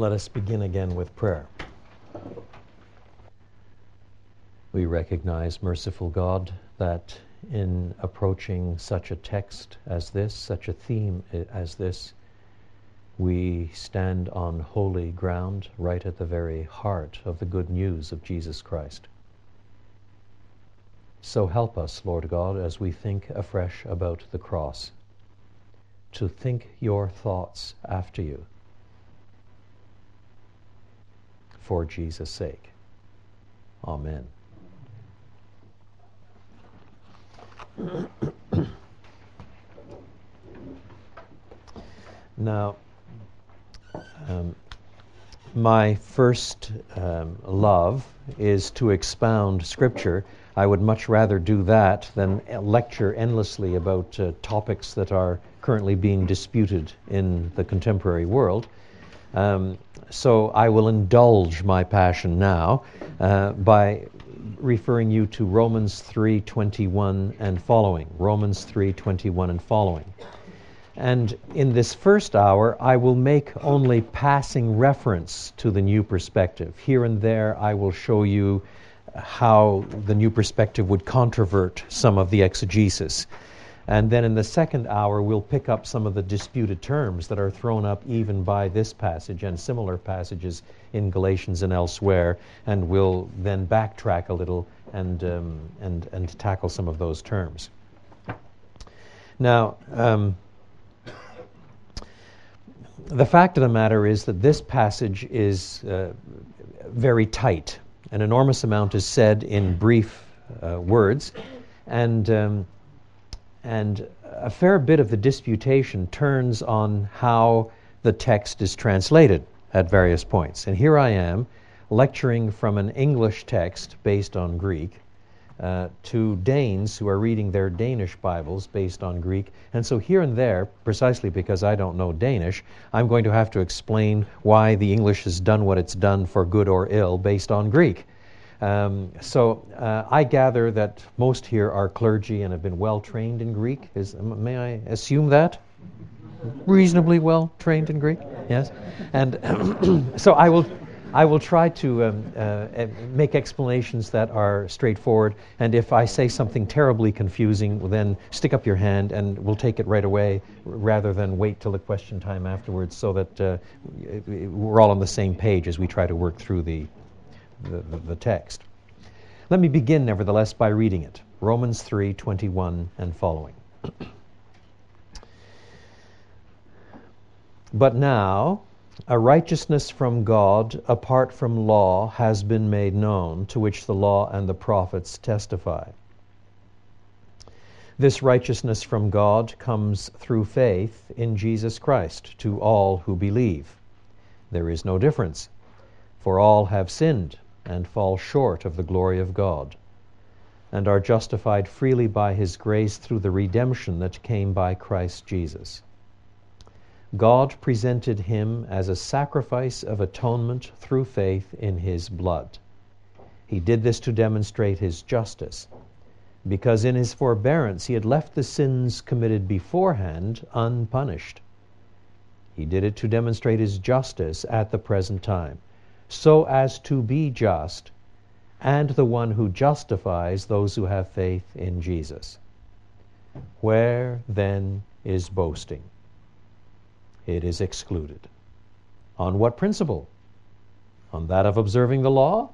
Let us begin again with prayer. We recognize, merciful God, that in approaching such a text as this, such a theme as this, we stand on holy ground right at the very heart of the good news of Jesus Christ. So help us, Lord God, as we think afresh about the cross, to think your thoughts after you for Jesus' sake. Amen. now, um, my first um, love is to expound Scripture. I would much rather do that than lecture endlessly about uh, topics that are currently being disputed in the contemporary world. Um, so I will indulge my passion now uh, by referring you to Romans 3:21 and following. Romans 3:21 and following. And in this first hour, I will make only passing reference to the new perspective. Here and there, I will show you how the new perspective would controvert some of the exegesis. And then in the second hour, we'll pick up some of the disputed terms that are thrown up even by this passage and similar passages in Galatians and elsewhere, and we'll then backtrack a little and, um, and, and tackle some of those terms. Now, um, the fact of the matter is that this passage is uh, very tight. An enormous amount is said in brief uh, words, and um, and a fair bit of the disputation turns on how the text is translated at various points. And here I am lecturing from an English text based on Greek uh, to Danes who are reading their Danish Bibles based on Greek. And so here and there, precisely because I don't know Danish, I'm going to have to explain why the English has done what it's done for good or ill based on Greek. Um, so uh, I gather that most here are clergy and have been well trained in Greek. Is, may I assume that? Reasonably well trained in Greek, yes. And so I will, I will try to um, uh, make explanations that are straightforward. And if I say something terribly confusing, then stick up your hand and we'll take it right away, rather than wait till the question time afterwards, so that uh, we're all on the same page as we try to work through the the, the, text. Let me begin, nevertheless, by reading it Romans 3 21 and following. but now, a righteousness from God apart from law has been made known, to which the law and the prophets testify. This righteousness from God comes through faith in Jesus Christ to all who believe. There is no difference, for all have sinned and fall short of the glory of God, and are justified freely by His grace through the redemption that came by Christ Jesus. God presented Him as a sacrifice of atonement through faith in His blood. He did this to demonstrate His justice, because in His forbearance He had left the sins committed beforehand unpunished. He did it to demonstrate His justice at the present time so as to be just, and the one who justifies those who have faith in Jesus. Where then is boasting? It is excluded. On what principle? On that of observing the law?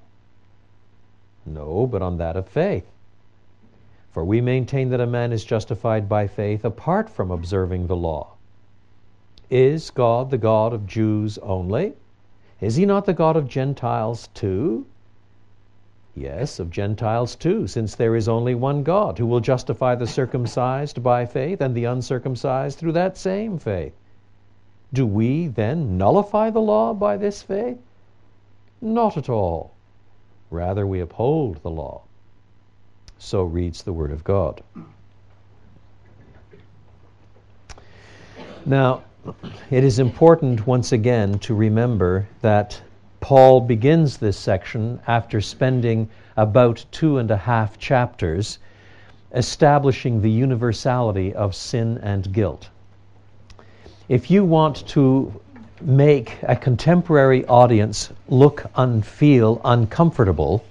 No, but on that of faith. For we maintain that a man is justified by faith apart from observing the law. Is God the God of Jews only? Is he not the God of Gentiles too? Yes, of Gentiles too, since there is only one God who will justify the circumcised by faith and the uncircumcised through that same faith. Do we then nullify the law by this faith? Not at all. Rather, we uphold the law. So reads the Word of God. Now, it is important once again to remember that Paul begins this section after spending about two and a half chapters establishing the universality of sin and guilt. If you want to make a contemporary audience look and feel uncomfortable,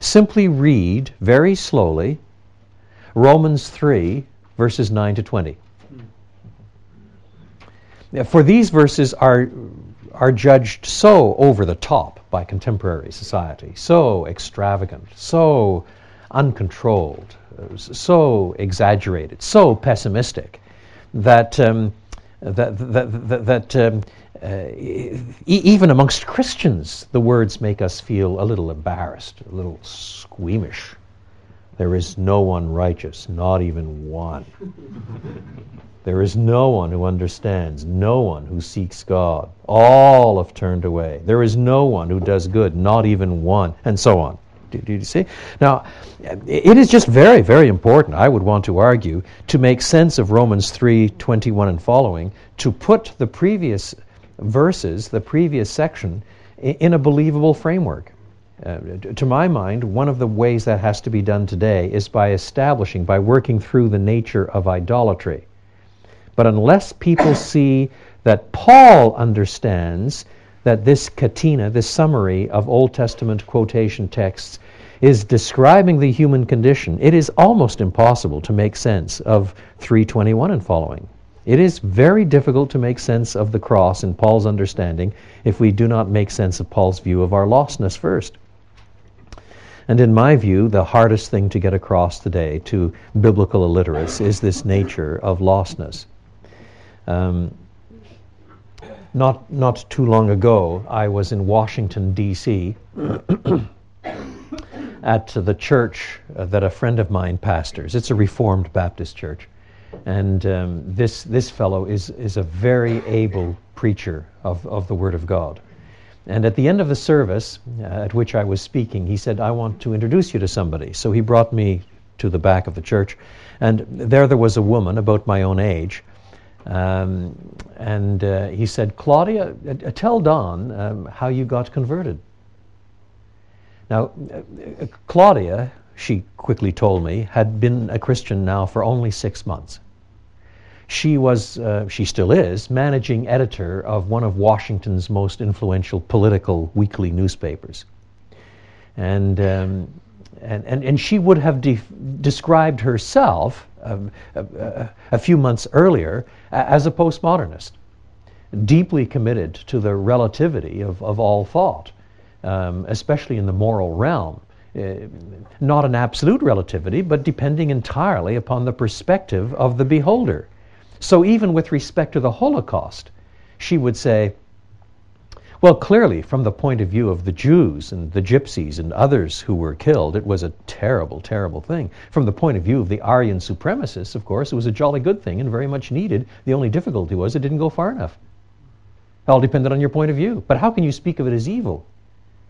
simply read very slowly Romans 3, verses 9 to 20. For these verses are, are judged so over the top by contemporary society, so extravagant, so uncontrolled, so exaggerated, so pessimistic, that, um, that, that, that, that um, uh, e- even amongst Christians, the words make us feel a little embarrassed, a little squeamish. There is no one righteous, not even one. There is no one who understands, no one who seeks God. All have turned away. There is no one who does good, not even one, and so on. Do, do, you see? Now, it is just very, very important, I would want to argue, to make sense of Romans 3 21 and following, to put the previous verses, the previous section, in a believable framework. Uh, to my mind, one of the ways that has to be done today is by establishing, by working through the nature of idolatry. But unless people see that Paul understands that this catena, this summary of Old Testament quotation texts, is describing the human condition, it is almost impossible to make sense of 321 and following. It is very difficult to make sense of the cross in Paul's understanding if we do not make sense of Paul's view of our lostness first. And in my view, the hardest thing to get across today to biblical illiterates is this nature of lostness. Um, not, not too long ago, I was in Washington, D.C., at the church that a friend of mine pastors. It's a Reformed Baptist church. And um, this, this fellow is, is a very able preacher of, of the Word of God. And at the end of the service uh, at which I was speaking, he said, I want to introduce you to somebody. So he brought me to the back of the church. And there there was a woman about my own age um, and uh, he said, Claudia, uh, uh, tell Don um, how you got converted. Now, uh, uh, Claudia, she quickly told me, had been a Christian now for only six months. She was, uh, she still is, managing editor of one of Washington's most influential political weekly newspapers. And, um, and, and, and she would have de- described herself um, a, a, few months earlier as a postmodernist, deeply committed to the relativity of, of all thought, um, especially in the moral realm. Uh, not an absolute relativity, but depending entirely upon the perspective of the beholder. So, even with respect to the Holocaust, she would say, well, clearly, from the point of view of the Jews and the gypsies and others who were killed, it was a terrible, terrible thing. From the point of view of the Aryan supremacists, of course, it was a jolly good thing and very much needed. The only difficulty was it didn't go far enough. It all depended on your point of view. But how can you speak of it as evil?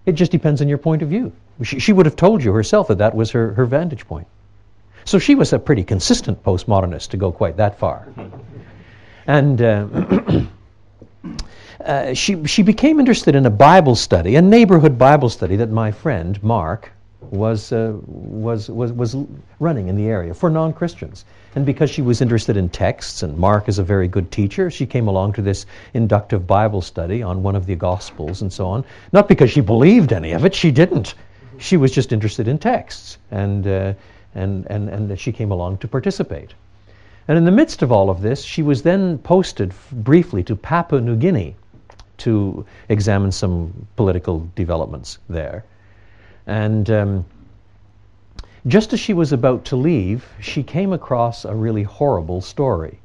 It just depends on your point of view. She, she would have told you herself that that was her, her vantage point. So she was a pretty consistent postmodernist to go quite that far. And. Uh, Uh, she, she became interested in a Bible study, a neighborhood Bible study that my friend Mark was, uh, was, was, was running in the area for non Christians. And because she was interested in texts, and Mark is a very good teacher, she came along to this inductive Bible study on one of the Gospels and so on. Not because she believed any of it, she didn't. She was just interested in texts, and, uh, and, and, and she came along to participate. And in the midst of all of this, she was then posted briefly to Papua New Guinea to examine some political developments there. And um, just as she was about to leave, she came across a really horrible story.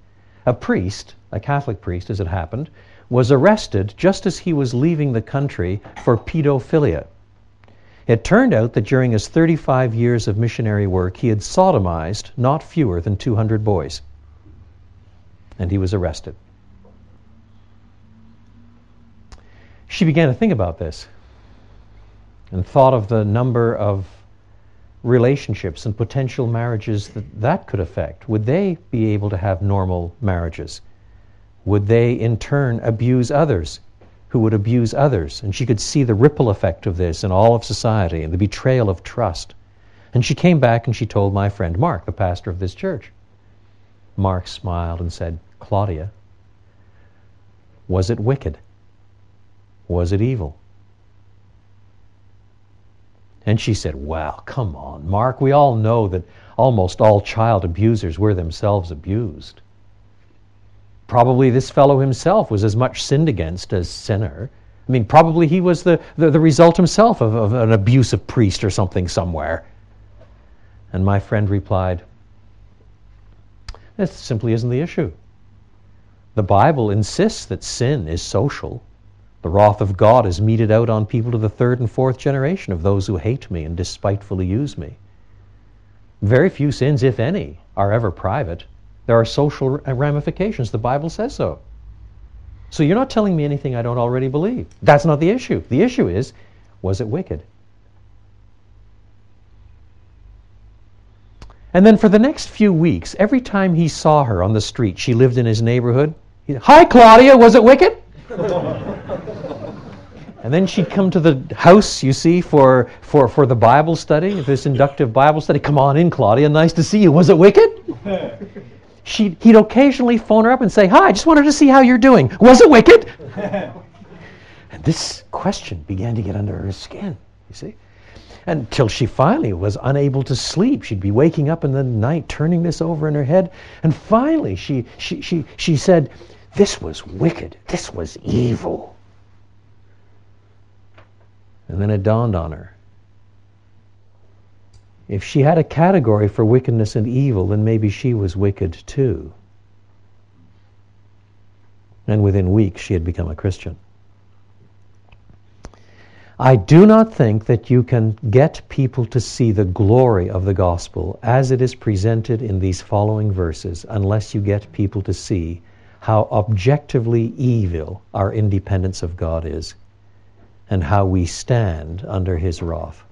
A priest, a Catholic priest as it happened, was arrested just as he was leaving the country for pedophilia. It turned out that during his 35 years of missionary work, he had sodomized not fewer than 200 boys. And he was arrested. She began to think about this and thought of the number of relationships and potential marriages that that could affect. Would they be able to have normal marriages? Would they in turn abuse others who would abuse others? And she could see the ripple effect of this in all of society and the betrayal of trust. And she came back and she told my friend Mark, the pastor of this church. Mark smiled and said, Claudia, Was it wicked? Was it evil? And she said, Well, come on, Mark. We all know that almost all child abusers were themselves abused. Probably this fellow himself was as much sinned against as sinner. I mean, probably he was the, the, the result himself of, of an abusive priest or something somewhere. And my friend replied, This simply isn't the issue. The Bible insists that sin is social. The wrath of God is meted out on people to the third and fourth generation of those who hate me and despitefully use me. Very few sins, if any, are ever private. There are social uh, ramifications. The Bible says so. So you're not telling me anything I don't already believe. That's not the issue. The issue is was it wicked? And then for the next few weeks, every time he saw her on the street, she lived in his neighborhood. Hi, Claudia, was it wicked? and then she'd come to the house, you see, for, for, for the Bible study, this inductive Bible study. Come on in, Claudia, nice to see you. Was it wicked? She'd, he'd occasionally phone her up and say, Hi, I just wanted to see how you're doing. Was it wicked? and this question began to get under her skin, you see until she finally was unable to sleep. She'd be waking up in the night, turning this over in her head. And finally, she, she, she, she said, This was wicked. This was evil. And then it dawned on her. If she had a category for wickedness and evil, then maybe she was wicked too. And within weeks, she had become a Christian. I do not think that you can get people to see the glory of the gospel as it is presented in these following verses unless you get people to see how objectively evil our independence of God is and how we stand under his wrath.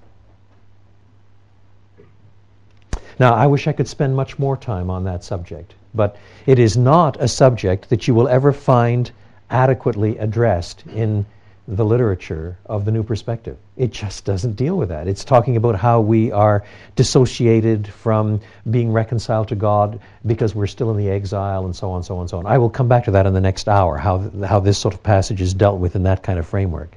Now, I wish I could spend much more time on that subject, but it is not a subject that you will ever find adequately addressed in the literature of the New Perspective. It just doesn't deal with that. It's talking about how we are dissociated from being reconciled to God because we're still in the exile and so on, so on, so on. I will come back to that in the next hour, how, how this sort of passage is dealt with in that kind of framework.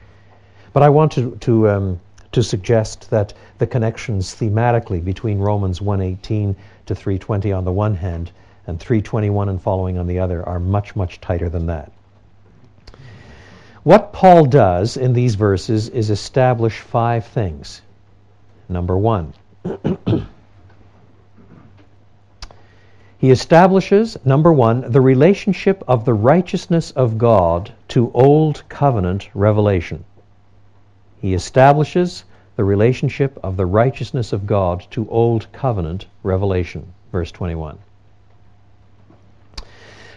But I want to, to, um, to suggest that the connections thematically between Romans 1.18 to 3.20 on the one hand and 3.21 and following on the other are much, much tighter than that. What Paul does in these verses is establish five things. Number one, he establishes, number one, the relationship of the righteousness of God to Old Covenant revelation. He establishes the relationship of the righteousness of God to Old Covenant revelation. Verse 21.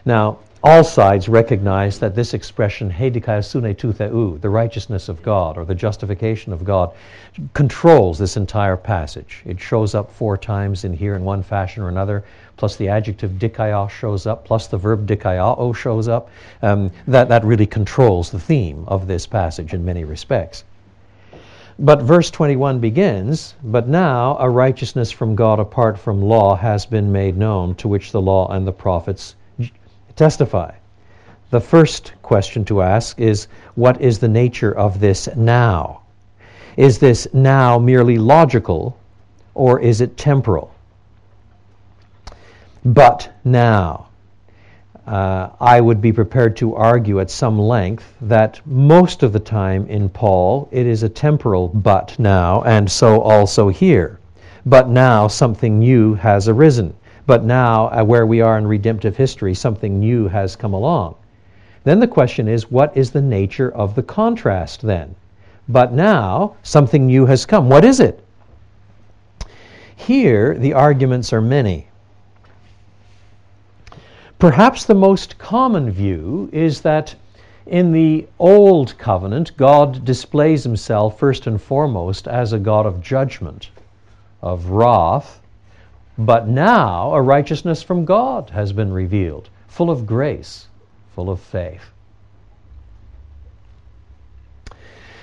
Now, all sides recognize that this expression, he dikaiosune tou theou, the righteousness of God or the justification of God, controls this entire passage. It shows up four times in here in one fashion or another, plus the adjective dikaios shows up, plus the verb dikaioo shows up. Um, that, that really controls the theme of this passage in many respects. But verse 21 begins, But now a righteousness from God apart from law has been made known, to which the law and the prophets testify. The first question to ask is what is the nature of this now? Is this now merely logical or is it temporal? But now, uh, I would be prepared to argue at some length that most of the time in Paul it is a temporal but now, and so also here. But now something new has arisen. But now, uh, where we are in redemptive history, something new has come along. Then the question is, what is the nature of the contrast then? But now, something new has come. What is it? Here, the arguments are many. Perhaps the most common view is that in the Old Covenant, God displays himself first and foremost as a God of judgment, of wrath, but now a righteousness from God has been revealed, full of grace, full of faith.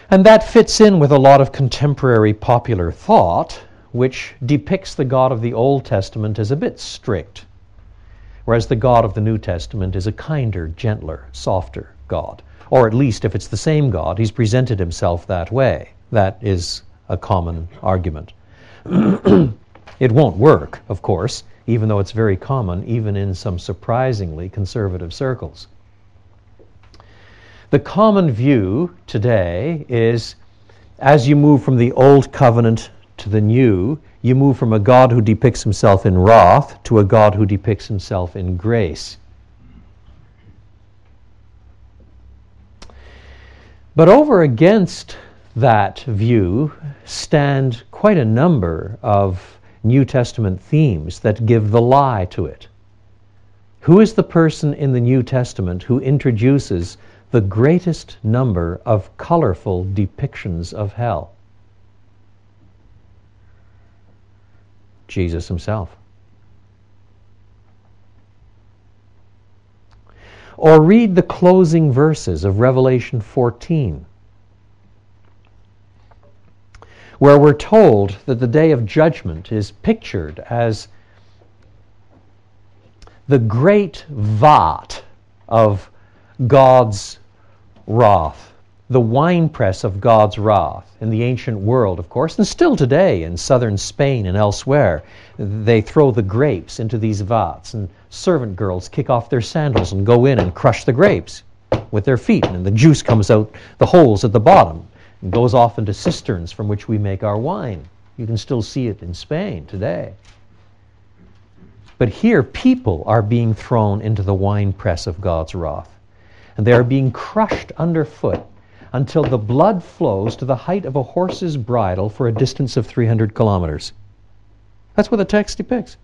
And that fits in with a lot of contemporary popular thought, which depicts the God of the Old Testament as a bit strict, whereas the God of the New Testament is a kinder, gentler, softer God. Or at least, if it's the same God, he's presented himself that way. That is a common argument. it won't work, of course, even though it's very common, even in some surprisingly conservative circles. The common view today is as you move from the old covenant to the new, you move from a God who depicts himself in wrath to a God who depicts himself in grace. But over against that view stand quite a number of New Testament themes that give the lie to it. Who is the person in the New Testament who introduces the greatest number of colorful depictions of hell? Jesus himself. Or read the closing verses of Revelation 14, where we're told that the day of judgment is pictured as the great vat of God's wrath, the winepress of God's wrath in the ancient world, of course, and still today in southern Spain and elsewhere. They throw the grapes into these vats, and servant girls kick off their sandals and go in and crush the grapes with their feet, and the juice comes out the holes at the bottom and goes off into cisterns from which we make our wine. You can still see it in Spain today. But here, people are being thrown into the winepress of God's wrath, and they are being crushed underfoot until the blood flows to the height of a horse's bridle for a distance of 300 kilometers. That's what the text depicts.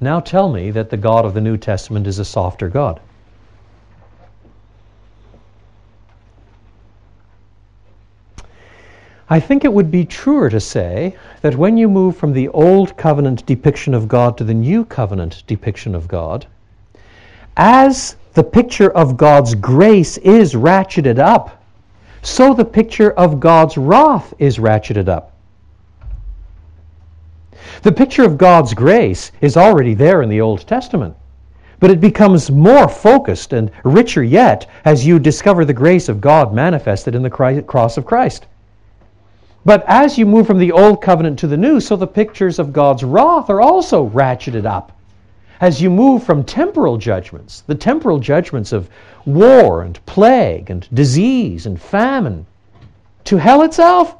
Now tell me that the God of the New Testament is a softer God. I think it would be truer to say that when you move from the Old Covenant depiction of God to the New Covenant depiction of God, as the picture of God's grace is ratcheted up, so the picture of God's wrath is ratcheted up. The picture of God's grace is already there in the Old Testament, but it becomes more focused and richer yet as you discover the grace of God manifested in the cross of Christ. But as you move from the old covenant to the new, so the pictures of God's wrath are also ratcheted up. As you move from temporal judgments, the temporal judgments of war and plague and disease and famine, to hell itself.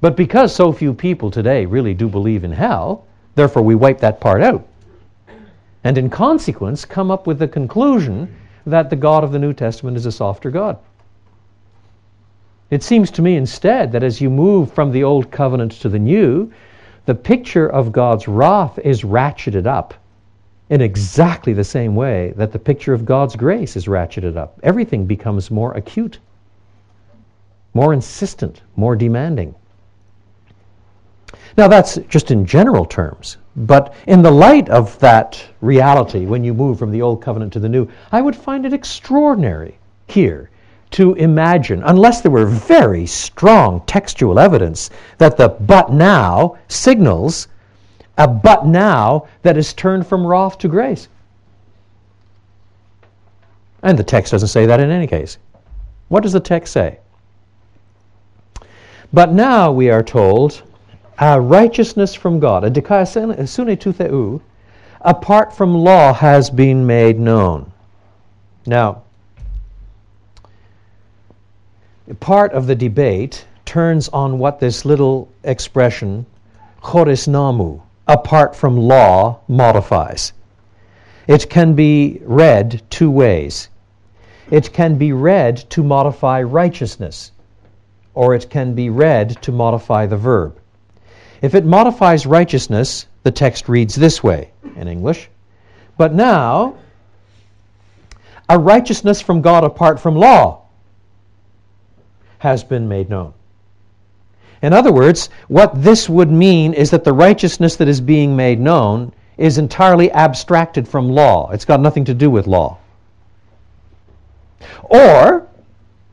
But because so few people today really do believe in hell, therefore we wipe that part out. And in consequence, come up with the conclusion that the God of the New Testament is a softer God. It seems to me instead that as you move from the old covenant to the new, the picture of God's wrath is ratcheted up in exactly the same way that the picture of God's grace is ratcheted up. Everything becomes more acute, more insistent, more demanding. Now, that's just in general terms. But in the light of that reality, when you move from the old covenant to the new, I would find it extraordinary here to imagine, unless there were very strong textual evidence that the but now signals a but now that is turned from wrath to grace. And the text doesn't say that in any case. What does the text say? But now we are told a righteousness from God, a dikaiosune tou theou, apart from law has been made known. Now, part of the debate turns on what this little expression, choris nomou, apart from law, modifies. It can be read two ways. It can be read to modify righteousness, or it can be read to modify the verb. If it modifies righteousness, the text reads this way in English. But now, a righteousness from God apart from law has been made known. In other words, what this would mean is that the righteousness that is being made known is entirely abstracted from law. It's got nothing to do with law. Or,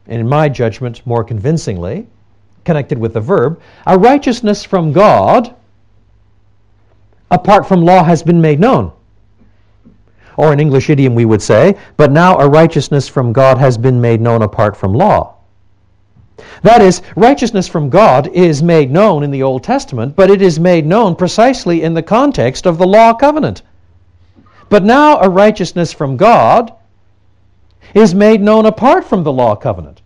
in my judgment more convincingly, connected with the verb, a righteousness from God apart from law has been made known. Or in English idiom, we would say, but now a righteousness from God has been made known apart from law. That is, righteousness from God is made known in the Old Testament, but it is made known precisely in the context of the law covenant. But now a righteousness from God is made known apart from the law covenant.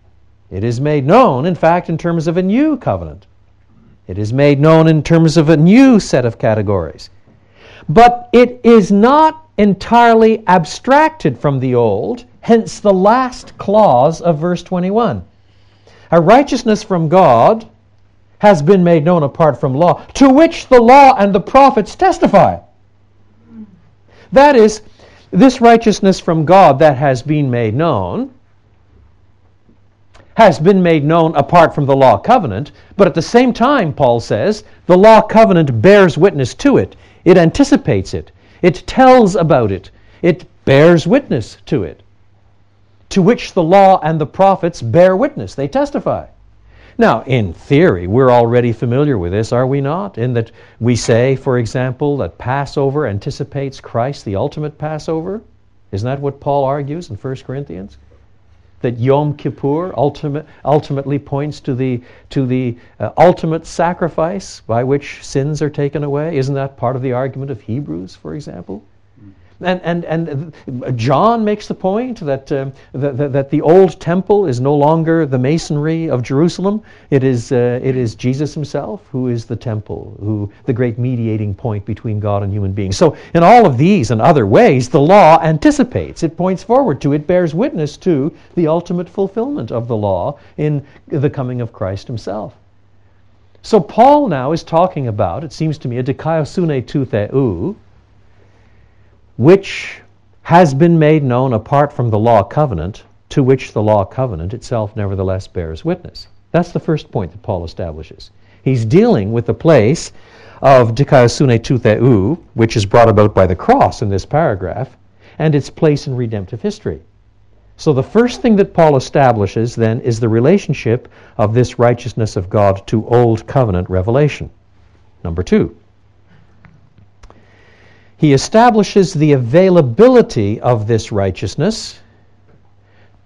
It is made known, in fact, in terms of a new covenant. It is made known in terms of a new set of categories. But it is not entirely abstracted from the old, hence the last clause of verse 21. A righteousness from God has been made known apart from law, to which the law and the prophets testify. That is, this righteousness from God that has been made known has been made known apart from the law covenant, but at the same time, Paul says, the law covenant bears witness to it. It anticipates it. It tells about it. It bears witness to it. To which the law and the prophets bear witness. They testify. Now, in theory, we're already familiar with this, are we not? In that we say, for example, that Passover anticipates Christ, the ultimate Passover. Isn't that what Paul argues in 1 Corinthians? that Yom Kippur ultimate, ultimately points to the, to the uh, ultimate sacrifice by which sins are taken away. Isn't that part of the argument of Hebrews, for example? And, and, and John makes the point that, uh, that, that, the old temple is no longer the masonry of Jerusalem. It is, uh, it is Jesus himself who is the temple, who the great mediating point between God and human beings. So, in all of these and other ways, the law anticipates, it points forward to, it bears witness to the ultimate fulfillment of the law in the coming of Christ himself. So, Paul now is talking about, it seems to me, a dikaiosune tou theou, which has been made known apart from the law covenant, to which the law covenant itself nevertheless bears witness. That's the first point that Paul establishes. He's dealing with the place of dikaiosune tou theou, which is brought about by the cross in this paragraph, and its place in redemptive history. So the first thing that Paul establishes then is the relationship of this righteousness of God to Old Covenant revelation. Number two, he establishes the availability of this righteousness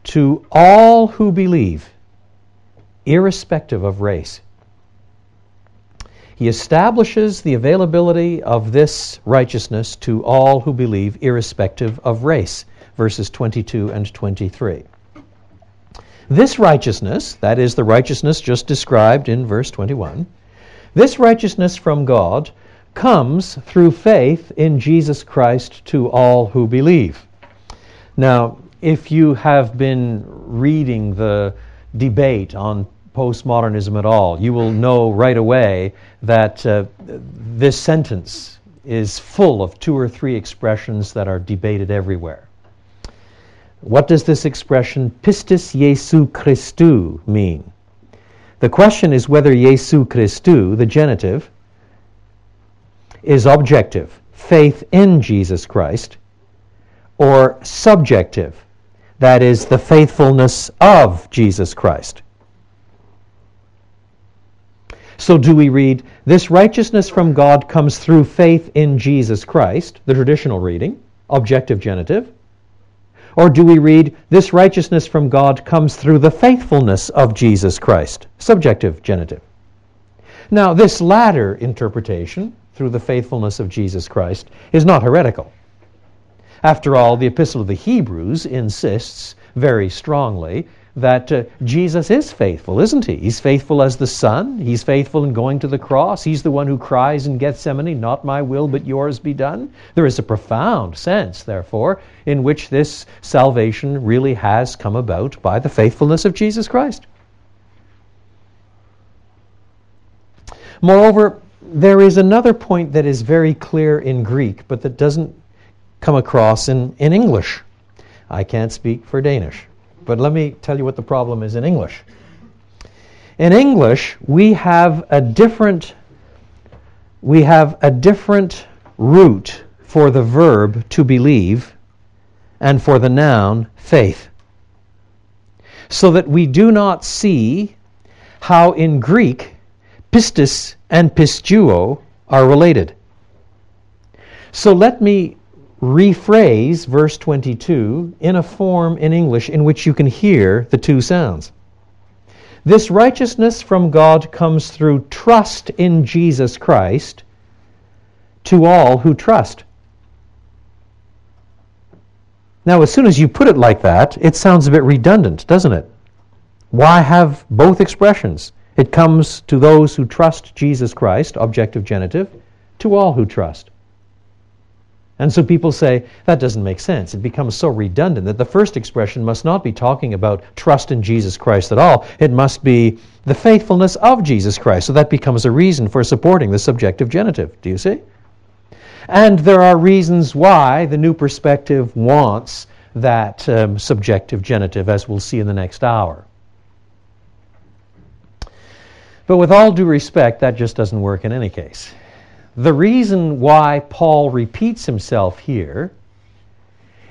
to all who believe, irrespective of race. He establishes the availability of this righteousness to all who believe, irrespective of race. Verses 22 and 23. This righteousness, that is the righteousness just described in verse 21, this righteousness from God comes through faith in Jesus Christ to all who believe. Now, if you have been reading the debate on postmodernism at all, you will know right away that uh, this sentence is full of two or three expressions that are debated everywhere. What does this expression pistis Iesou Christou mean? The question is whether Iesou Christou, the genitive, is objective, faith in Jesus Christ, or subjective, that is, the faithfulness of Jesus Christ. So, do we read, This righteousness from God comes through faith in Jesus Christ, the traditional reading, objective genitive? Or do we read, This righteousness from God comes through the faithfulness of Jesus Christ, subjective genitive? Now, this latter interpretation through the faithfulness of Jesus Christ is not heretical. After all, the Epistle of the Hebrews insists very strongly that uh, Jesus is faithful, isn't he? He's faithful as the Son. He's faithful in going to the cross. He's the one who cries in Gethsemane, Not my will, but yours be done. There is a profound sense, therefore, in which this salvation really has come about by the faithfulness of Jesus Christ. Moreover, there is another point that is very clear in Greek, but that doesn't come across in, in English. I can't speak for Danish, but let me tell you what the problem is in English. In English, we have a different we have a different root for the verb to believe and for the noun faith. So that we do not see how in Greek pistis and pisteuo are related. So let me rephrase verse 22 in a form in English in which you can hear the two sounds. This righteousness from God comes through trust in Jesus Christ to all who trust. Now, as soon as you put it like that, it sounds a bit redundant, doesn't it? Why have both expressions? It comes to those who trust Jesus Christ, objective genitive, to all who trust. And so people say, that doesn't make sense. It becomes so redundant that the first expression must not be talking about trust in Jesus Christ at all. It must be the faithfulness of Jesus Christ. So that becomes a reason for supporting the subjective genitive. Do you see? And there are reasons why the new perspective wants that um, subjective genitive, as we'll see in the next hour. But with all due respect, that just doesn't work in any case. The reason why Paul repeats himself here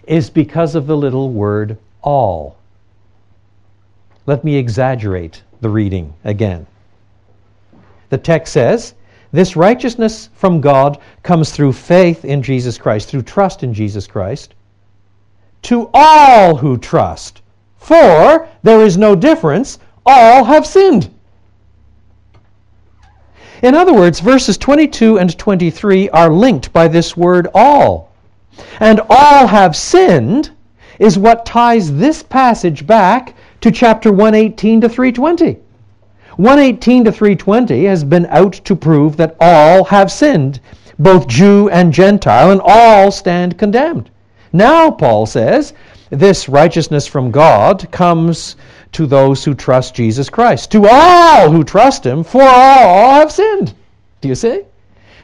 is because of the little word all. Let me exaggerate the reading again. The text says, This righteousness from God comes through faith in Jesus Christ, through trust in Jesus Christ, to all who trust. For there is no difference, all have sinned. In other words, verses 22 and 23 are linked by this word all. And all have sinned is what ties this passage back to chapter 118 to 320. 118 to 320 has been out to prove that all have sinned, both Jew and Gentile, and all stand condemned. Now, Paul says, this righteousness from God comes to those who trust Jesus Christ. To all who trust him, for all have sinned. Do you see?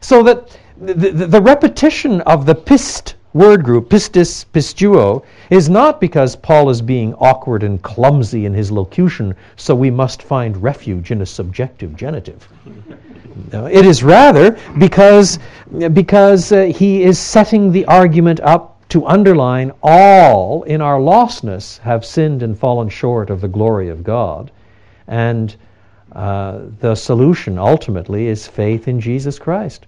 So that the, the, the repetition of the pist word group, pistis, pisteuo, is not because Paul is being awkward and clumsy in his locution, so we must find refuge in a subjective genitive. No, it is rather because, because uh, he is setting the argument up to underline all in our lostness have sinned and fallen short of the glory of God. And uh, the solution ultimately is faith in Jesus Christ.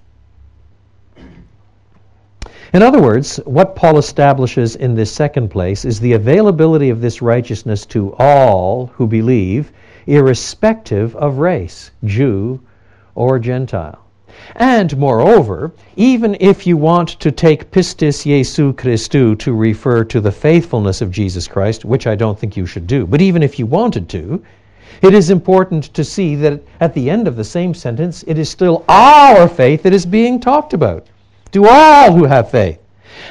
In other words, what Paul establishes in this second place is the availability of this righteousness to all who believe, irrespective of race, Jew or Gentile. And moreover, even if you want to take pistis Iesou Christou to refer to the faithfulness of Jesus Christ, which I don't think you should do, but even if you wanted to, it is important to see that at the end of the same sentence, it is still our faith that is being talked about. To all who have faith.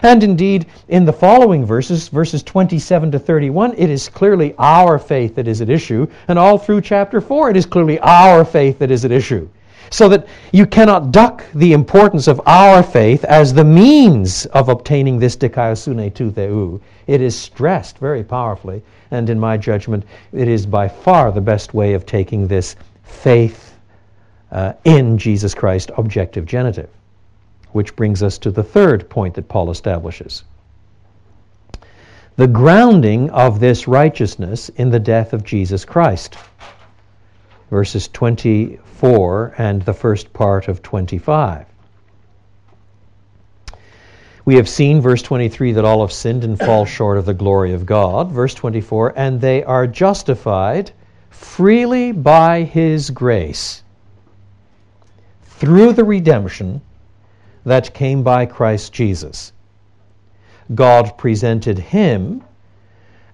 And indeed, in the following verses, verses 27 to 31, it is clearly our faith that is at issue. And all through chapter 4, it is clearly our faith that is at issue so that you cannot duck the importance of our faith as the means of obtaining this dikaiosune tou theou. It is stressed very powerfully, and in my judgment, it is by far the best way of taking this faith uh, in Jesus Christ objective genitive. Which brings us to the third point that Paul establishes. The grounding of this righteousness in the death of Jesus Christ verses 24 and the first part of 25. We have seen, verse 23, that all have sinned and fall short of the glory of God. Verse 24, and they are justified freely by his grace through the redemption that came by Christ Jesus. God presented him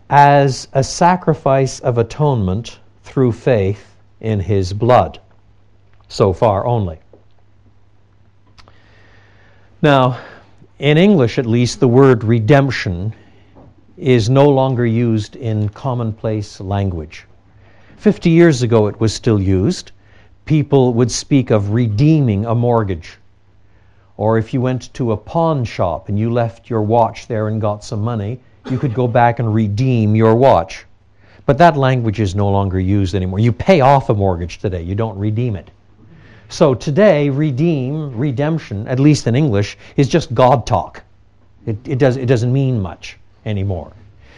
as a sacrifice of atonement through faith in his blood. So far only. Now, in English at least, the word redemption is no longer used in commonplace language. Fifty years ago, it was still used. People would speak of redeeming a mortgage. Or if you went to a pawn shop and you left your watch there and got some money, you could go back and redeem your watch. But that language is no longer used anymore. You pay off a mortgage today, you don't redeem it. So today, redeem, redemption, at least in English, is just God talk. It, it, does, it doesn't mean much anymore.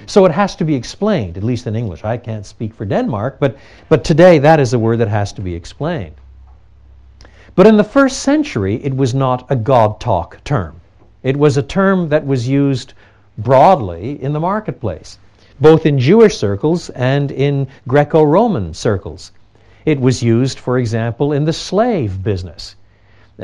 So it has to be explained, at least in English. I can't speak for Denmark, but, but today that is a word that has to be explained. But in the first century, it was not a God talk term. It was a term that was used broadly in the marketplace, both in Jewish circles and in Greco Roman circles. It was used, for example, in the slave business.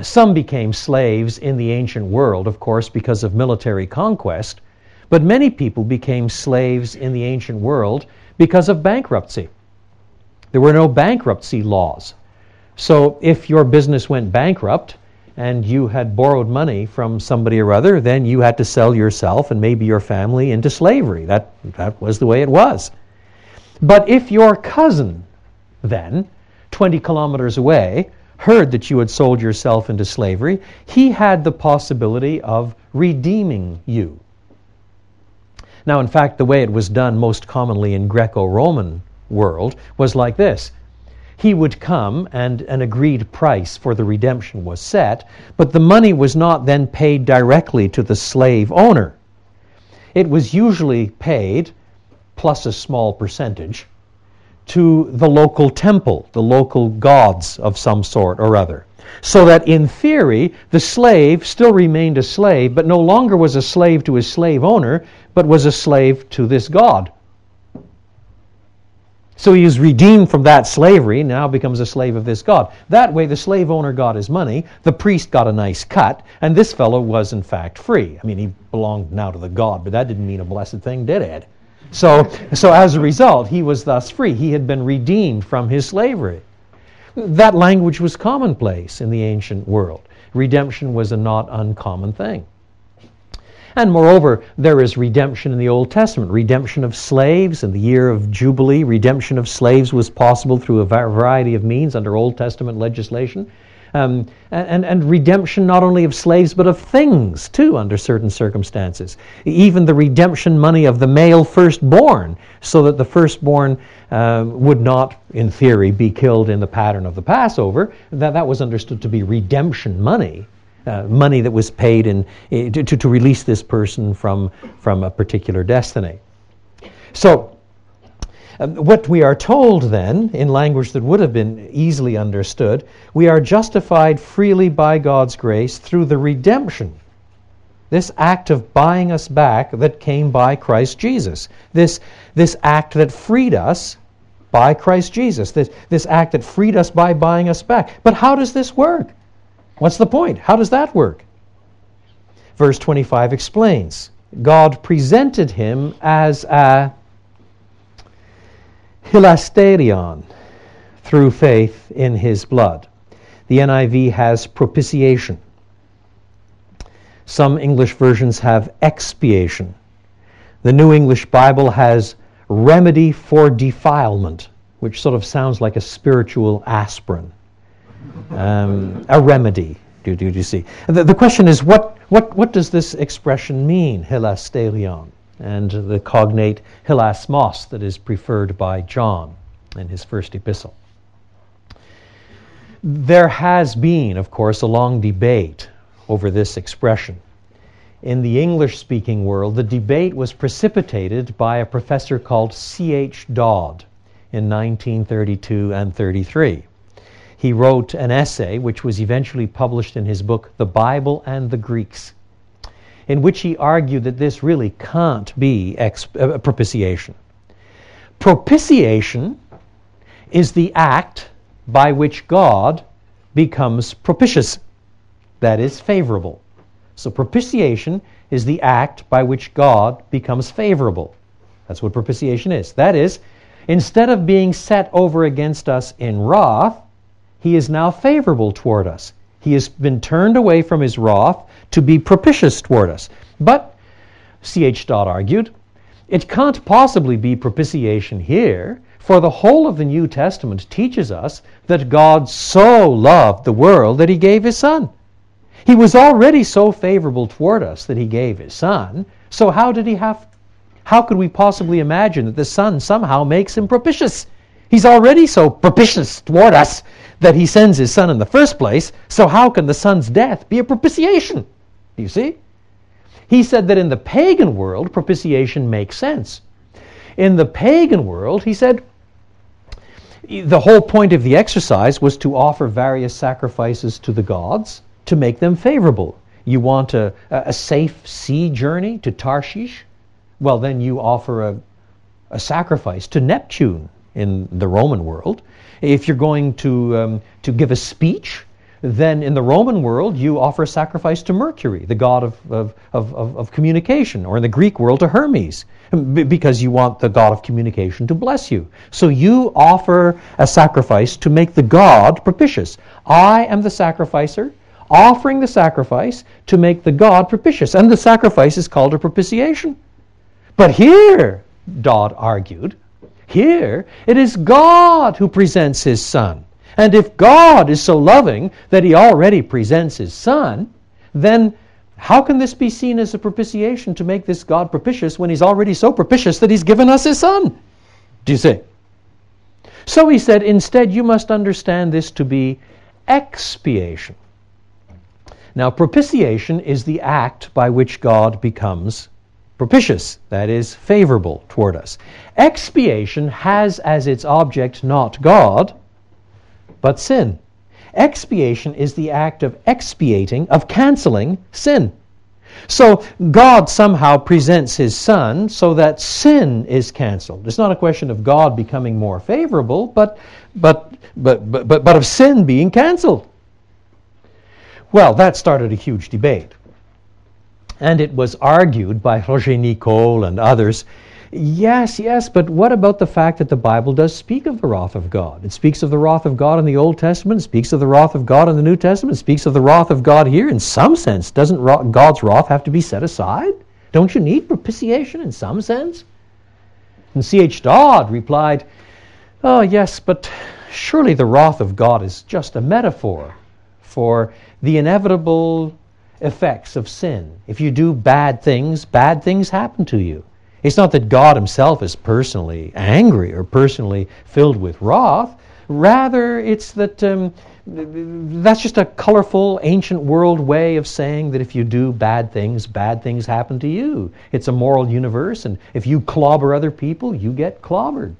Some became slaves in the ancient world, of course, because of military conquest, but many people became slaves in the ancient world because of bankruptcy. There were no bankruptcy laws. So if your business went bankrupt and you had borrowed money from somebody or other, then you had to sell yourself and maybe your family into slavery. That, that was the way it was. But if your cousin, then, 20 kilometers away, heard that you had sold yourself into slavery, he had the possibility of redeeming you. Now, in fact, the way it was done most commonly in Greco-Roman world was like this. He would come and an agreed price for the redemption was set, but the money was not then paid directly to the slave owner. It was usually paid, plus a small percentage, to the local temple, the local gods of some sort or other. So that in theory, the slave still remained a slave, but no longer was a slave to his slave owner, but was a slave to this God. So he is redeemed from that slavery, now becomes a slave of this God. That way, the slave owner got his money, the priest got a nice cut, and this fellow was in fact free. I mean, he belonged now to the God, but that didn't mean a blessed thing, did it? So, so as a result, he was thus free. He had been redeemed from his slavery. That language was commonplace in the ancient world. Redemption was a not uncommon thing. And moreover, there is redemption in the Old Testament. Redemption of slaves in the year of Jubilee. Redemption of slaves was possible through a variety of means under Old Testament legislation um, and, and redemption not only of slaves but of things too under certain circumstances. Even the redemption money of the male firstborn, so that the firstborn uh, would not, in theory, be killed in the pattern of the Passover. That, that was understood to be redemption money. Uh, money that was paid in, to, to release this person from, from a particular destiny. So, um, what we are told then, in language that would have been easily understood, we are justified freely by God's grace through the redemption. This act of buying us back that came by Christ Jesus. This, this act that freed us by Christ Jesus. This, this act that freed us by buying us back. But how does this work? What's the point? How does that work? Verse 25 explains God presented him as a hilasterion, through faith in his blood. The NIV has propitiation. Some English versions have expiation. The New English Bible has remedy for defilement, which sort of sounds like a spiritual aspirin. Um, a remedy, do, do, do you see? The, the question is, what, what, what does this expression mean, hilasterion? and the cognate hilasmos that is preferred by John in his first epistle. There has been, of course, a long debate over this expression. In the English speaking world, the debate was precipitated by a professor called C.H. Dodd in 1932 and 33. He wrote an essay which was eventually published in his book, The Bible and the Greeks in which he argued that this really can't be ex- uh, propitiation. Propitiation is the act by which God becomes propitious, that is, favorable. So, propitiation is the act by which God becomes favorable. That's what propitiation is. That is, instead of being set over against us in wrath, he is now favorable toward us. He has been turned away from his wrath to be propitious toward us. But, C.H. Dodd argued, it can't possibly be propitiation here, for the whole of the New Testament teaches us that God so loved the world that he gave his Son. He was already so favorable toward us that he gave his Son, so how did he have how could we possibly imagine that the Son somehow makes him propitious? He's already so propitious toward us that he sends his Son in the first place, so how can the Son's death be a propitiation? Do you see? He said that in the pagan world, propitiation makes sense. In the pagan world, he said, the whole point of the exercise was to offer various sacrifices to the gods to make them favorable. You want a, a safe sea journey to Tarshish? Well, then you offer a, a sacrifice to Neptune in the Roman world. If you're going to, um, to give a speech, then in the Roman world you offer a sacrifice to Mercury, the god of, of, of, of communication, or in the Greek world to Hermes, because you want the god of communication to bless you. So you offer a sacrifice to make the god propitious. I am the sacrificer, offering the sacrifice to make the god propitious. And the sacrifice is called a propitiation. But here, Dodd argued, here it is God who presents his son. And if God is so loving that he already presents his son, then how can this be seen as a propitiation to make this God propitious when he's already so propitious that he's given us his son? Do you see? So he said, instead, you must understand this to be expiation. Now, propitiation is the act by which God becomes propitious, that is, favorable toward us. Expiation has as its object not God, but sin. Expiation is the act of expiating, of canceling sin. So God somehow presents his son so that sin is canceled. It's not a question of God becoming more favorable, but, but, but, but, but, of sin being canceled. Well, that started a huge debate. And it was argued by Roger Nicole and others Yes, yes, but what about the fact that the Bible does speak of the wrath of God? It speaks of the wrath of God in the Old Testament, speaks of the wrath of God in the New Testament, speaks of the wrath of God here. In some sense, doesn't God's wrath have to be set aside? Don't you need propitiation in some sense? And C.H. Dodd replied, Oh, yes, but surely the wrath of God is just a metaphor for the inevitable effects of sin. If you do bad things, bad things happen to you. It's not that God himself is personally angry or personally filled with wrath. Rather, it's that um, that's just a colorful ancient world way of saying that if you do bad things, bad things happen to you. It's a moral universe, and if you clobber other people, you get clobbered.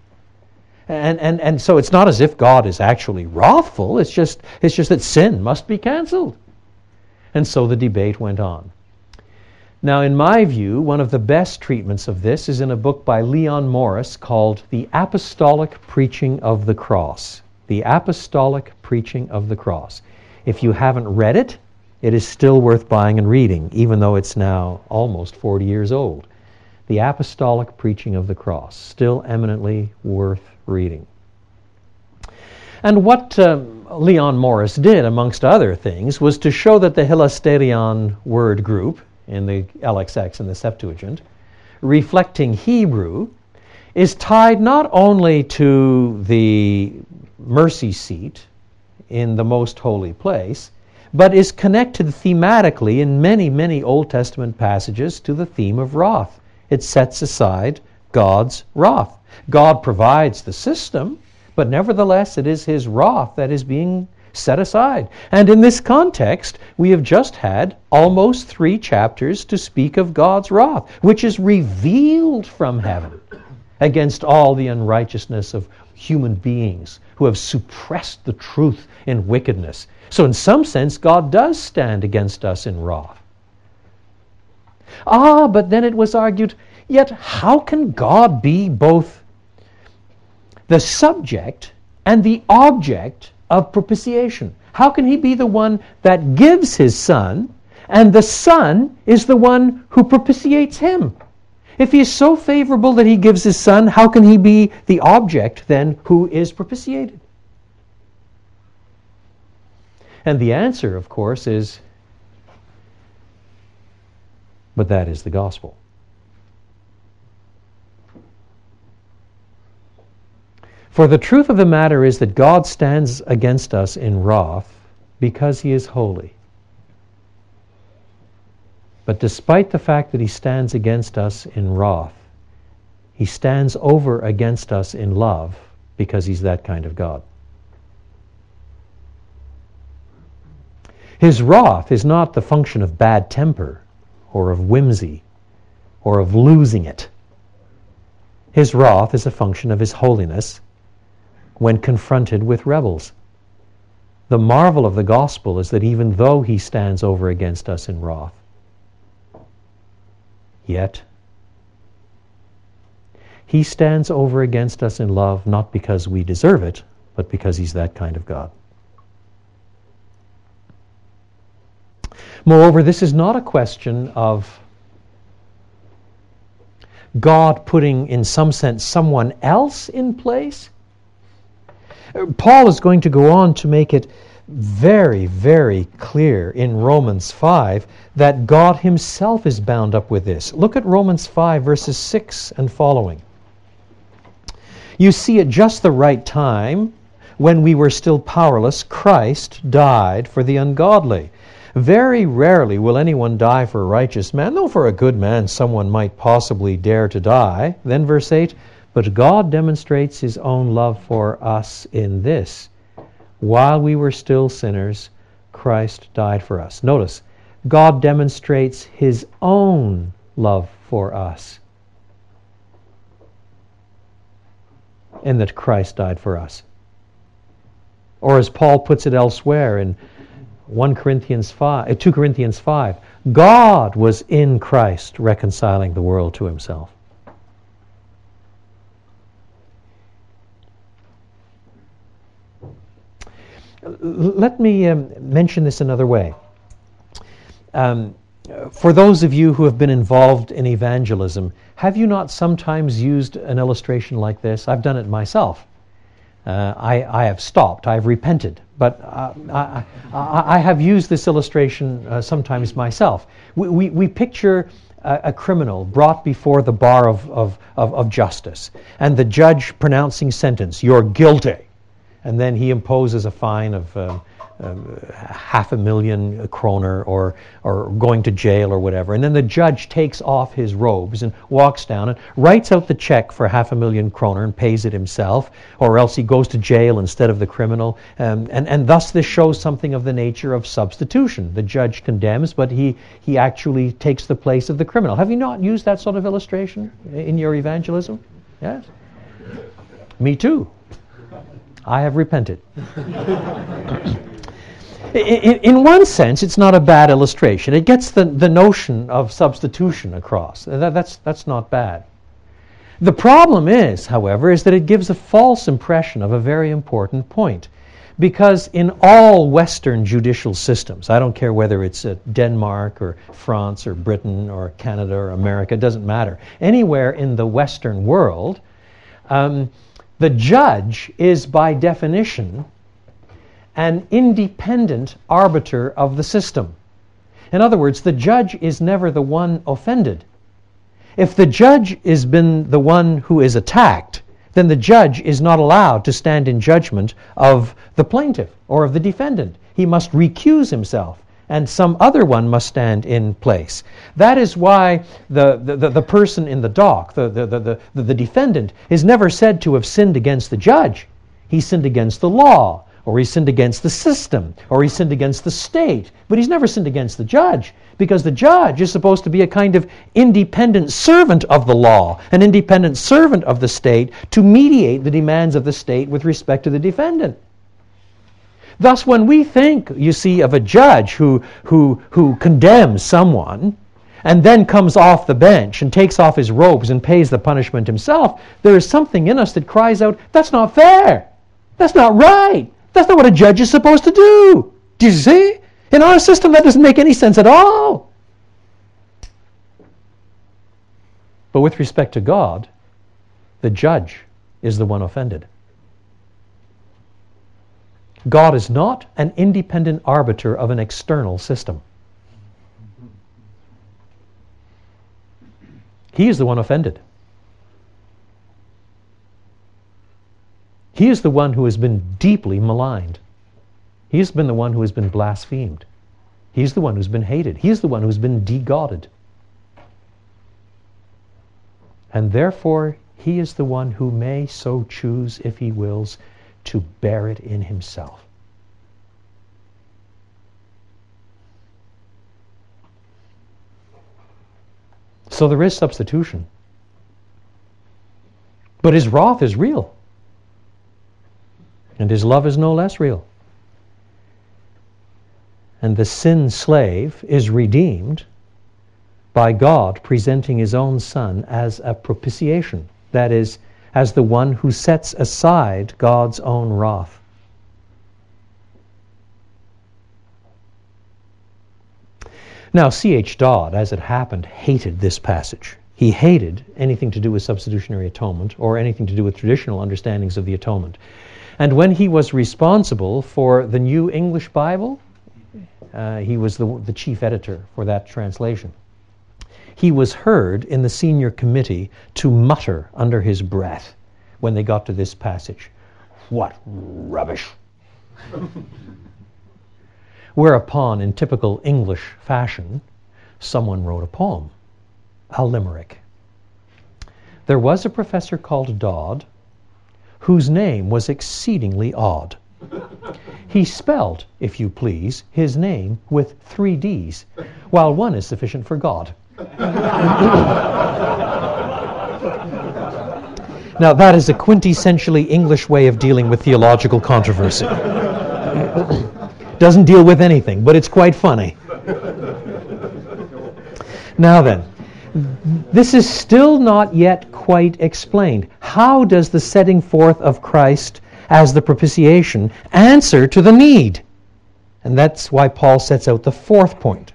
And, and, and so it's not as if God is actually wrathful, it's just, it's just that sin must be canceled. And so the debate went on. Now, in my view, one of the best treatments of this is in a book by Leon Morris called The Apostolic Preaching of the Cross. The Apostolic Preaching of the Cross. If you haven't read it, it is still worth buying and reading, even though it's now almost 40 years old. The Apostolic Preaching of the Cross, still eminently worth reading. And what um, Leon Morris did, amongst other things, was to show that the hilasterion word group, in the LXX and the Septuagint, reflecting Hebrew, is tied not only to the mercy seat in the most holy place, but is connected thematically in many, many Old Testament passages to the theme of wrath. It sets aside God's wrath. God provides the system, but nevertheless it is his wrath that is being set aside. And in this context, we have just had almost three chapters to speak of God's wrath, which is revealed from heaven against all the unrighteousness of human beings who have suppressed the truth in wickedness. So, in some sense, God does stand against us in wrath. Ah, but then it was argued yet how can God be both the subject and the object of propitiation. How can he be the one that gives his son, and the son is the one who propitiates him? If he is so favorable that he gives his son, how can he be the object then who is propitiated? And the answer, of course, is but that is the gospel. For the truth of the matter is that God stands against us in wrath because he is holy. But despite the fact that he stands against us in wrath, he stands over against us in love because he's that kind of God. His wrath is not the function of bad temper or of whimsy or of losing it. His wrath is a function of his holiness when confronted with rebels. The marvel of the gospel is that even though he stands over against us in wrath, yet he stands over against us in love not because we deserve it, but because he's that kind of God. Moreover, this is not a question of God putting, in some sense, someone else in place. Paul is going to go on to make it very, very clear in Romans 5 that God Himself is bound up with this. Look at Romans 5, verses 6 and following. You see, at just the right time, when we were still powerless, Christ died for the ungodly. Very rarely will anyone die for a righteous man, though for a good man someone might possibly dare to die. Then, verse 8 But God demonstrates his own love for us in this while we were still sinners, Christ died for us. Notice, God demonstrates his own love for us And that Christ died for us. Or as Paul puts it elsewhere in 1 Corinthians 5, 2 uh, Corinthians 5. God was in Christ reconciling the world to himself. Let me um, mention this another way. Um, for those of you who have been involved in evangelism, have you not sometimes used an illustration like this? I've done it myself. Uh, I, I, have stopped, I have repented, but uh, I, I, I, have used this illustration uh, sometimes myself. We, we, we picture a, a, criminal brought before the bar of, of, of, of justice, and the judge pronouncing sentence, you're guilty. And then he imposes a fine of um, um, half a million kroner or, or going to jail or whatever. And then the judge takes off his robes and walks down and writes out the check for half a million kroner and pays it himself, or else he goes to jail instead of the criminal. Um, and, and thus this shows something of the nature of substitution. The judge condemns, but he, he actually takes the place of the criminal. Have you not used that sort of illustration in your evangelism? Yes? Me too. I have repented. in, in, one sense, it's not a bad illustration. It gets the, the notion of substitution across. That, that's, that's not bad. The problem is, however, is that it gives a false impression of a very important point. Because in all Western judicial systems, I don't care whether it's uh, Denmark or France or Britain or Canada or America, it doesn't matter. Anywhere in the Western world, um, the judge is by definition an independent arbiter of the system. In other words, the judge is never the one offended. If the judge has been the one who is attacked, then the judge is not allowed to stand in judgment of the plaintiff or of the defendant. He must recuse himself, and some other one must stand in place. That is why the, the, the, person in the dock, the, the, the, the, the defendant, is never said to have sinned against the judge. He sinned against the law or he sinned against the system, or he sinned against the state. But he's never sinned against the judge, because the judge is supposed to be a kind of independent servant of the law, an independent servant of the state to mediate the demands of the state with respect to the defendant. Thus, when we think, you see, of a judge who, who, who condemns someone, and then comes off the bench and takes off his robes and pays the punishment himself, there is something in us that cries out, That's not fair. That's not right. That's not what a judge is supposed to do. Do you see? In our system, that doesn't make any sense at all. But with respect to God, the judge is the one offended. God is not an independent arbiter of an external system. He is the one offended. He is the one who has been deeply maligned. He has been the one who has been blasphemed. He's the one who's been hated. He's the one who's been degodded. And therefore, he is the one who may so choose, if he wills, to bear it in himself. So there is substitution. But his wrath is real. And his love is no less real. And the sin slave is redeemed by God presenting his own son as a propitiation, that is, as the one who sets aside God's own wrath. Now, C.H. Dodd, as it happened, hated this passage. He hated anything to do with substitutionary atonement or anything to do with traditional understandings of the atonement. And when he was responsible for the New English Bible, uh, he was the, the chief editor for that translation. He was heard in the senior committee to mutter under his breath when they got to this passage. What rubbish! Whereupon, in typical English fashion, someone wrote a poem, a limerick. There was a professor called Dodd whose name was exceedingly odd. He spelled, if you please, his name with three D's, while one is sufficient for God. now, that is a quintessentially English way of dealing with theological controversy. Doesn't deal with anything, but it's quite funny. now then, this is still not yet quite explained. How does the setting forth of Christ as the propitiation answer to the need? And that's why Paul sets out the fourth point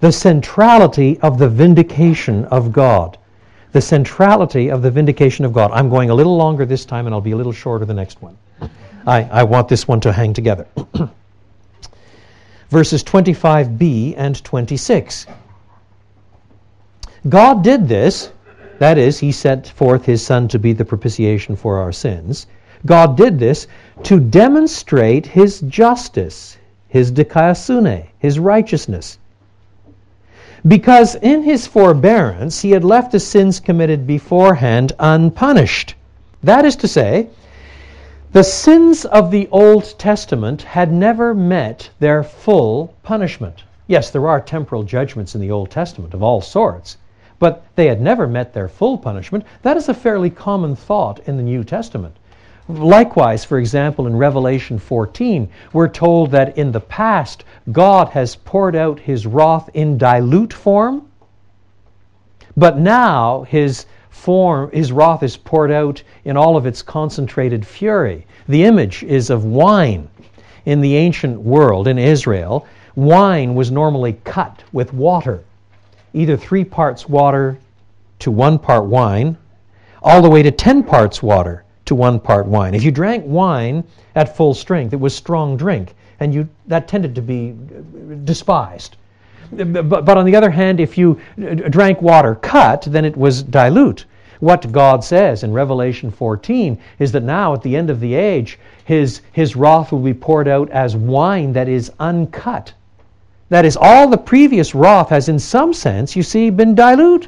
the centrality of the vindication of God. The centrality of the vindication of God. I'm going a little longer this time and I'll be a little shorter the next one. I, I want this one to hang together. verses 25b and 26. God did this, that is, he sent forth his Son to be the propitiation for our sins. God did this to demonstrate his justice, his dikaiosune, his righteousness. Because in his forbearance he had left the sins committed beforehand unpunished. That is to say, the sins of the Old Testament had never met their full punishment. Yes, there are temporal judgments in the Old Testament of all sorts, but they had never met their full punishment. That is a fairly common thought in the New Testament. Likewise, for example, in Revelation 14, we're told that in the past, God has poured out his wrath in dilute form, but now his form, his wrath is poured out in all of its concentrated fury. The image is of wine. In the ancient world, in Israel, wine was normally cut with water, either three parts water to one part wine, all the way to 10 parts water to one part wine. If you drank wine at full strength, it was strong drink, and you, that tended to be uh, despised. But, but on the other hand, if you uh, drank water cut, then it was dilute. What God says in Revelation 14 is that now, at the end of the age, his, his wrath will be poured out as wine that is uncut. That is, all the previous wrath has, in some sense, you see, been dilute.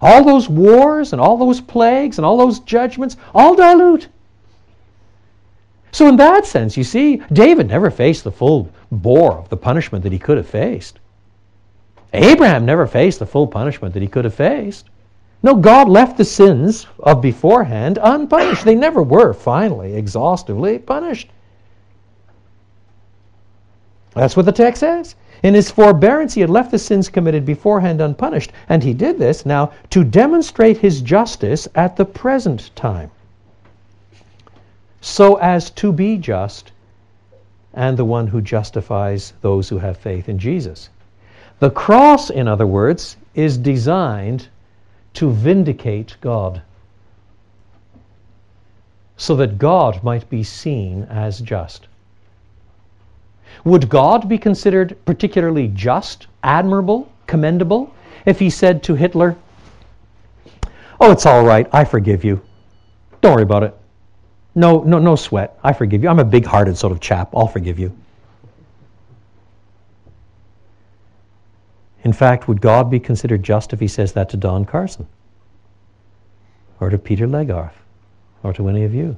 All those wars and all those plagues and all those judgments, all dilute. So, in that sense, you see, David never faced the full bore of the punishment that he could have faced. Abraham never faced the full punishment that he could have faced. No, God left the sins of beforehand unpunished. They never were finally, exhaustively punished. That's what the text says. In his forbearance, he had left the sins committed beforehand unpunished. And he did this now to demonstrate his justice at the present time, so as to be just and the one who justifies those who have faith in Jesus. The cross, in other words, is designed to vindicate God so that God might be seen as just. Would God be considered particularly just, admirable, commendable if he said to Hitler, Oh, it's all right, I forgive you. Don't worry about it. No, no, no sweat. I forgive you. I'm a big hearted sort of chap. I'll forgive you. In fact, would God be considered just if he says that to Don Carson? Or to Peter Legarth? Or to any of you?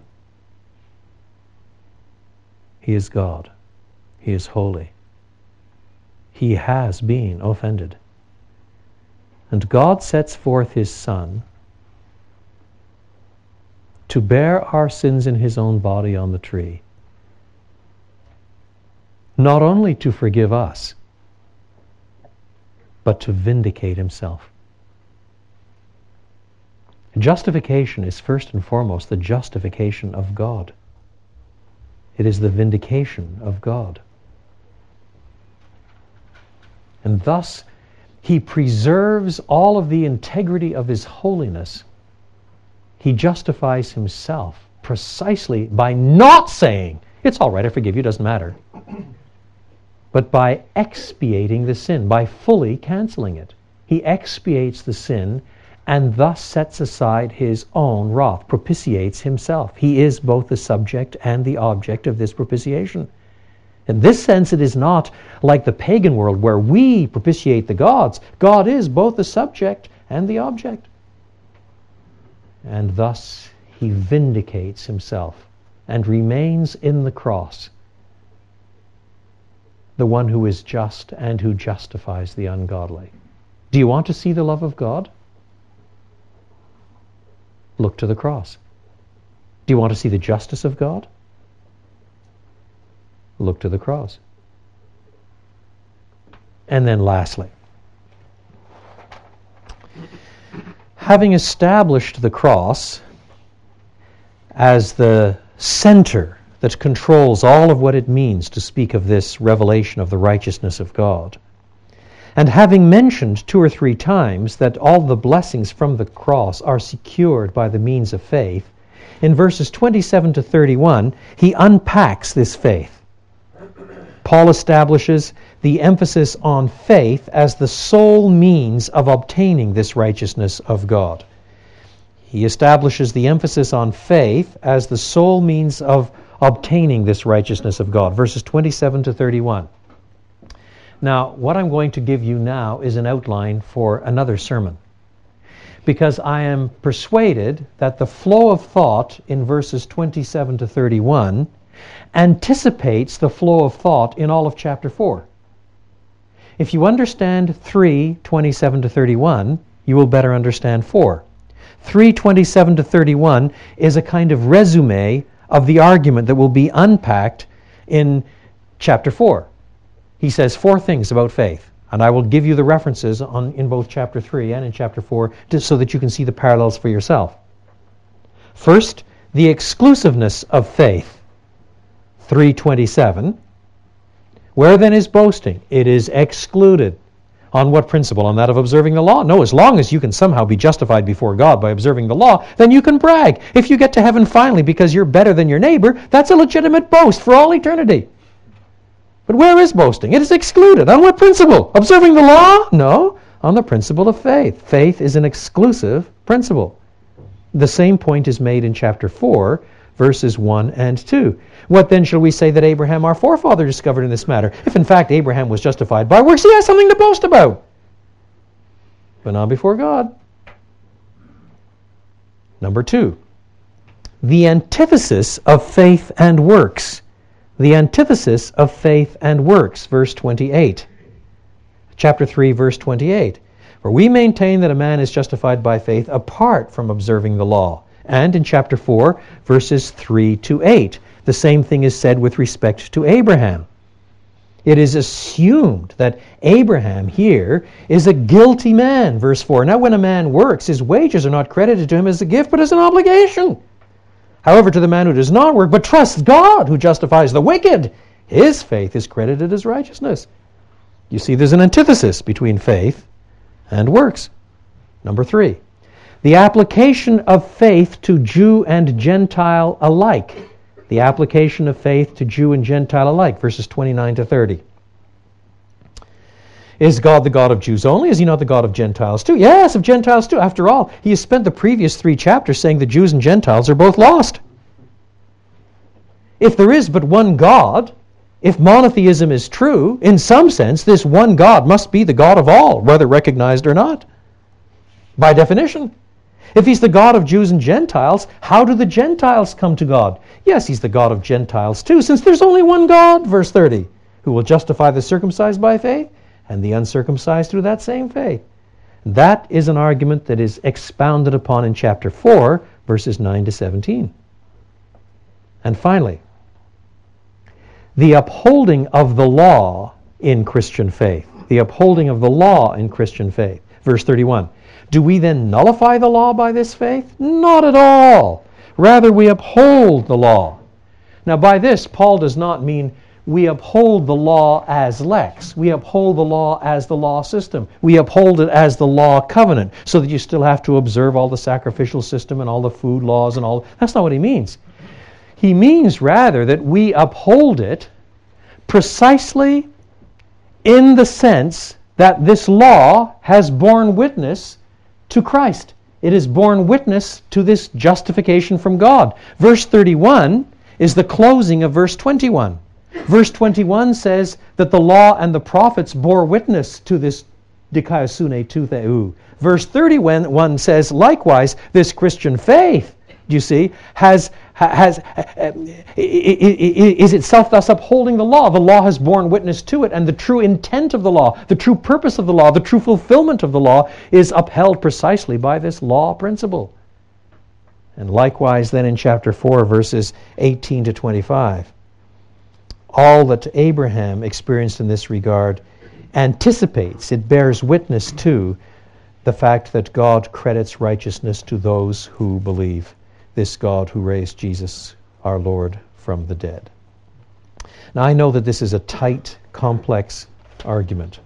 He is God. He is holy. He has been offended. And God sets forth his Son to bear our sins in his own body on the tree. Not only to forgive us, but to vindicate himself. Justification is first and foremost the justification of God. It is the vindication of God. And thus, he preserves all of the integrity of his holiness. He justifies himself precisely by not saying, It's all right, I forgive you, doesn't matter. But by expiating the sin, by fully canceling it. He expiates the sin and thus sets aside his own wrath, propitiates himself. He is both the subject and the object of this propitiation. In this sense, it is not like the pagan world where we propitiate the gods. God is both the subject and the object. And thus he vindicates himself and remains in the cross, the one who is just and who justifies the ungodly. Do you want to see the love of God? Look to the cross. Do you want to see the justice of God? Look to the cross. And then lastly, having established the cross as the center that controls all of what it means to speak of this revelation of the righteousness of God, and having mentioned two or three times that all the blessings from the cross are secured by the means of faith, in verses 27 to 31, he unpacks this faith. Paul establishes the emphasis on faith as the sole means of obtaining this righteousness of God. He establishes the emphasis on faith as the sole means of obtaining this righteousness of God. Verses 27 to 31. Now, what I'm going to give you now is an outline for another sermon. Because I am persuaded that the flow of thought in verses 27 to 31 anticipates the flow of thought in all of chapter 4. If you understand 3, 27 to 31, you will better understand 4. 327 to 31 is a kind of resume of the argument that will be unpacked in chapter 4 he says four things about faith. And I will give you the references on, in both chapter 3 and in chapter 4 to, so that you can see the parallels for yourself. First, the exclusiveness of faith. 327. Where then is boasting? It is excluded. On what principle? On that of observing the law? No, as long as you can somehow be justified before God by observing the law, then you can brag. If you get to heaven finally because you're better than your neighbor, that's a legitimate boast for all eternity. But where is boasting? It is excluded. On what principle? Observing the law? No, on the principle of faith. Faith is an exclusive principle. The same point is made in chapter 4, verses 1 and 2. What then shall we say that Abraham, our forefather, discovered in this matter? If in fact Abraham was justified by works, he has something to boast about. But not before God. Number two, the antithesis of faith and works the antithesis of faith and works, verse 28. Chapter 3, verse 28. For we maintain that a man is justified by faith apart from observing the law. And in chapter 4, verses 3 to 8, the same thing is said with respect to Abraham. It is assumed that Abraham here is a guilty man, verse 4. Now, when a man works, his wages are not credited to him as a gift, but as an obligation. However, to the man who does not work, but trusts God who justifies the wicked, his faith is credited as righteousness. You see, there's an antithesis between faith and works. Number three, the application of faith to Jew and Gentile alike. The application of faith to Jew and Gentile alike, verses 29 to 30. Is God the God of Jews only? Is he not the God of Gentiles too? Yes, of Gentiles too. After all, he has spent the previous three chapters saying the Jews and Gentiles are both lost. If there is but one God, if monotheism is true, in some sense, this one God must be the God of all, whether recognized or not. By definition. If he's the God of Jews and Gentiles, how do the Gentiles come to God? Yes, he's the God of Gentiles too, since there's only one God, verse 30, who will justify the circumcised by faith and the uncircumcised through that same faith. That is an argument that is expounded upon in chapter 4, verses 9 to 17. And finally, the upholding of the law in Christian faith. The upholding of the law in Christian faith. Verse 31. Do we then nullify the law by this faith? Not at all. Rather, we uphold the law. Now, by this, Paul does not mean we uphold the law as lex. We uphold the law as the law system. We uphold it as the law covenant, so that you still have to observe all the sacrificial system and all the food laws and all. That's not what he means. He means rather that we uphold it precisely in the sense that this law has borne witness to Christ. It is borne witness to this justification from God. Verse 31 is the closing of verse 21. Verse 21 says that the law and the prophets bore witness to this dikaiosune tou. Verse 31 says, likewise, this Christian faith, you see, has, has, um, is itself thus upholding the law. The law has borne witness to it, and the true intent of the law, the true purpose of the law, the true fulfillment of the law is upheld precisely by this law principle. And likewise, then in chapter 4, verses 18 to 25 all that Abraham experienced in this regard anticipates, it bears witness to the fact that God credits righteousness to those who believe, this God who raised Jesus, our Lord, from the dead. Now, I know that this is a tight, complex argument,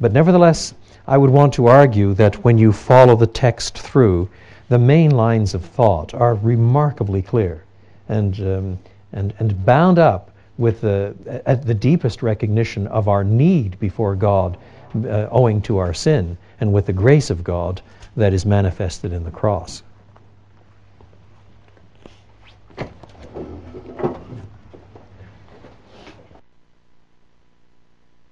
but nevertheless, I would want to argue that when you follow the text through, the main lines of thought are remarkably clear and, um, and, and bound up with the, at the deepest recognition of our need before God uh, owing to our sin and with the grace of God that is manifested in the cross.